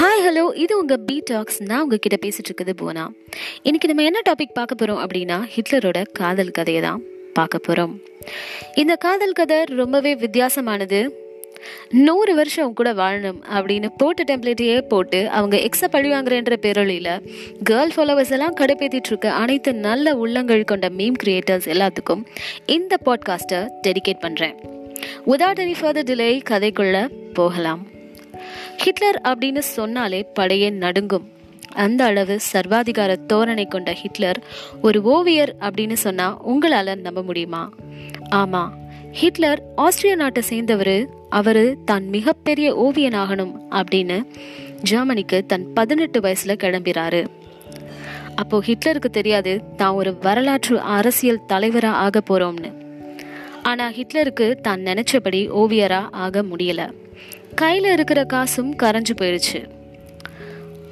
Hi hello இது உங்கள் B tax நான் உங்ககிட்ட பேசிட்டு இருக்குது போனா இன்னைக்கு நம்ம என்ன டாபிக் பார்க்க போகிறோம் அப்படின்னா ஹிட்லரோட காதல் கதையை தான் பார்க்க போகிறோம் இந்த காதல் கதை ரொம்பவே வித்தியாசமானது. நூறு வருஷம் கூட வாழணும் அப்படின்னு போட்டு டெம்ப்ளேட்டையே போட்டு அவங்க எக்ஸ பழிவாங்குறேன்ற பேரொழியில் கேர்ள் ஃபாலோவர்ஸ் எல்லாம் கடைப்பேத்திட்டு இருக்க அனைத்து நல்ல உள்ளங்கள் கொண்ட மீம் கிரியேட்டர்ஸ் எல்லாத்துக்கும் இந்த பாட்காஸ்ட்டை டெடிகேட் பண்ணுறேன் விதவுட் எனி ஃபர்தர் டிலே கதைக்குள்ளே போகலாம். ஹிட்லர் அப்படின்னு சொன்னாலே படையே நடுங்கும். அந்த அளவு சர்வாதிகார தோரணை கொண்ட ஹிட்லர் ஒரு ஓவியர் அப்படின்னு சொன்னா உங்களால நம்ப முடியுமா? ஆமா. ஹிட்லர் ஆஸ்திரிய நாட்டை சேர்ந்தவர். அவரு தான் மிகப்பெரிய ஓவியன் ஆகணும் அப்படின்னு ஜெர்மனிக்கு தன் பதினெட்டு வயசுல கிளம்பிறாரு. அப்போ ஹிட்லருக்கு தெரியாது தான் ஒரு வரலாற்று அரசியல் தலைவரா ஆக போறோம்னு. ஆனா ஹிட்லருக்கு தான் நினைச்சபடி ஓவியரா ஆக முடியல. கையில் இருக்கிற காசும் கரைஞ்சு போயிடுச்சு.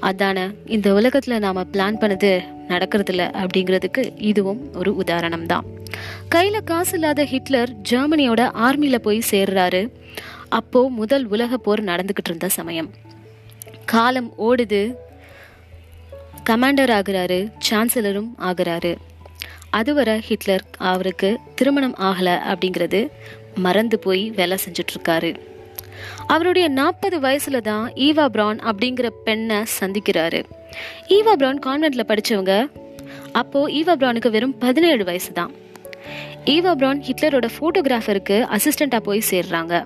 அதான இந்த உலகத்தில் நாம் பிளான் பண்ணது நடக்கிறதில்ல அப்படிங்கிறதுக்கு இதுவும் ஒரு உதாரணம் தான் கையில் காசு இல்லாத ஹிட்லர் ஜெர்மனியோட ஆர்மியில் போய் சேர்றாரு. அப்போ முதல் உலக போர் நடந்துக்கிட்டு இருந்த சமயம். காலம் ஓடுது. கமாண்டர் ஆகுறாரு சான்சலரும் ஆகுறாரு. அதுவரை ஹிட்லர் அவருக்கு திருமணம் ஆகலை அப்படிங்கிறது மறந்து போய் வேலை செஞ்சிட்ருக்காரு இருக்காரு. அவருடைய நாற்பது வயசுல தான் ஈவா பிரான் அப்படிங்கிற பெண்ணை சந்திக்கிறாரு. ஈவா பிரான் கான்வென்ட்ல படிச்சவங்க அப்போ ஈவா பிரானுக்கு வெறும் பதினேழு வயசு தான். ஈவா பிரான் ஹிட்லரோட போட்டோகிராஃபருக்கு அசிஸ்டண்டா போய் சேர்றாங்க.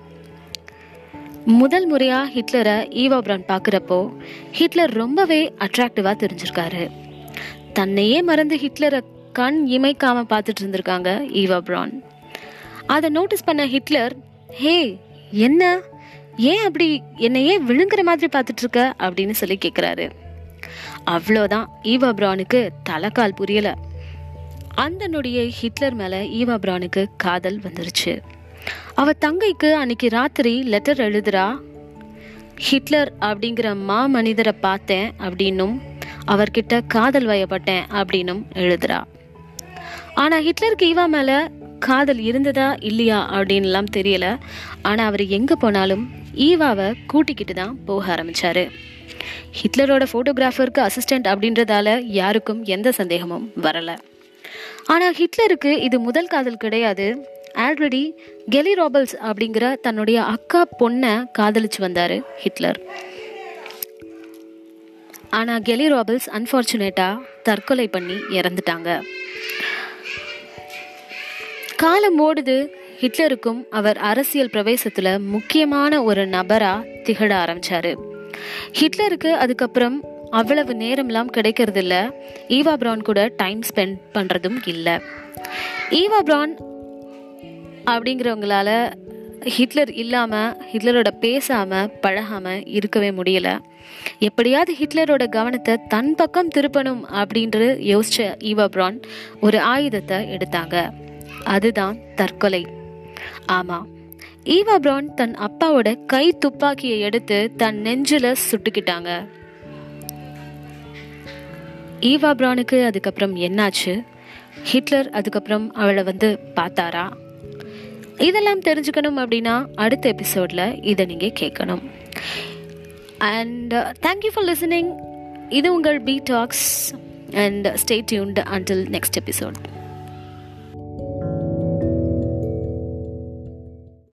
முதல் முறையா ஹிட்லரை ஈவா பிரான் பார்க்குறப்போ ஹிட்லர் ரொம்பவே அட்ராக்டிவா தெரிஞ்சிருக்காரு. தன்னையே மறந்து ஹிட்லரை கண் இமைக்காம பார்த்துட்டு இருந்திருக்காங்க ஈவா பிரான். அதை நோட்டீஸ் பண்ண ஹிட்லர் ஹே என்ன? ஏன் அப்படி என்னை ஏன் விழுங்குற மாதிரி பார்த்துட்டு இருக்க அப்படின்னு சொல்லி கேட்குறாரு அவ்வளோதான். ஈவா பிரானுக்கு தலைக்கால் புரியல. அந்த நொடிய ஹிட்லர் மேல ஈவா பிரானுக்கு காதல் வந்துருச்சு. அவ தங்கைக்கு அன்னைக்கு ராத்திரி லெட்டர் எழுதுறா. ஹிட்லர் அப்படிங்கிற மா மனிதரை பார்த்தேன் அப்படின்னும் அவர்கிட்ட காதல் வயப்பட்டேன் அப்படின்னும் எழுதுறா. ஆனா ஹிட்லருக்கு ஈவா மேல காதல் இருந்ததா இல்லையா அப்படின்லாம் தெரியல. ஆனால் அவர் எங்கே போனாலும் ஈவாவை கூட்டிக்கிட்டு தான் போக ஆரம்பித்தார் ஹிட்லரோட ஃபோட்டோகிராஃபருக்கு அசிஸ்டன்ட் அப்படின்றதால யாருக்கும் எந்த சந்தேகமும் வரலை. ஆனால் ஹிட்லருக்கு இது முதல் காதல் கிடையாது. ஆல்ரெடி கெலி ராபல்ஸ் அப்படிங்கிற தன்னுடைய அக்கா பொண்ணை காதலிச்சு வந்தார் ஹிட்லர். ஆனால் கெலி ராபல்ஸ் அன்ஃபார்ச்சுனேட்டாக தற்கொலை பண்ணி இறந்துட்டாங்க. காலம் ஓடுது ஹிட்லருக்கும் அவர் அரசியல் பிரவேசத்துல முக்கியமான ஒரு நபரா திகழ ஆரம்பிச்சாரு. ஹிட்லருக்கு அதுக்கப்புறம் அவ்வளவு நேரம்லாம் கிடைக்கிறது இல்ல ஈவா பிரான் கூட டைம் ஸ்பெண்ட் பண்றதும் இல்லை. ஈவா பிரான் அப்படிங்கிறவங்களால ஹிட்லர் இல்லாம ஹிட்லரோட பேசாம பழகாம இருக்கவே முடியல. எப்படியாவது ஹிட்லரோட கவனத்தை தன் பக்கம் திருப்பணும் அப்படின்றது யோசிச்ச ஈவா பிரான் ஒரு ஆயுதத்தை எடுத்தாங்க. அதுதான் தற்கொலை. ஆமா ஈவா பிரவுன் தன் அப்பாவோட கை துப்பாக்கியை எடுத்து தன் நெஞ்சில சுட்டுக்கிட்டாங்க. ஈவா பிரவுனுக்கு அதுக்கப்புறம் என்னாச்சு? ஹிட்லர் அதுக்கப்புறம் அவளை வந்து பார்த்தாரா? இதெல்லாம் தெரிஞ்சுக்கணும் அப்படின்னா அடுத்த எபிசோடில் இதை நீங்கள் கேட்கணும். அண்ட் தேங்க்யூ ஃபார் லிசனிங் இது உங்கள் P talks and stay tuned until next episode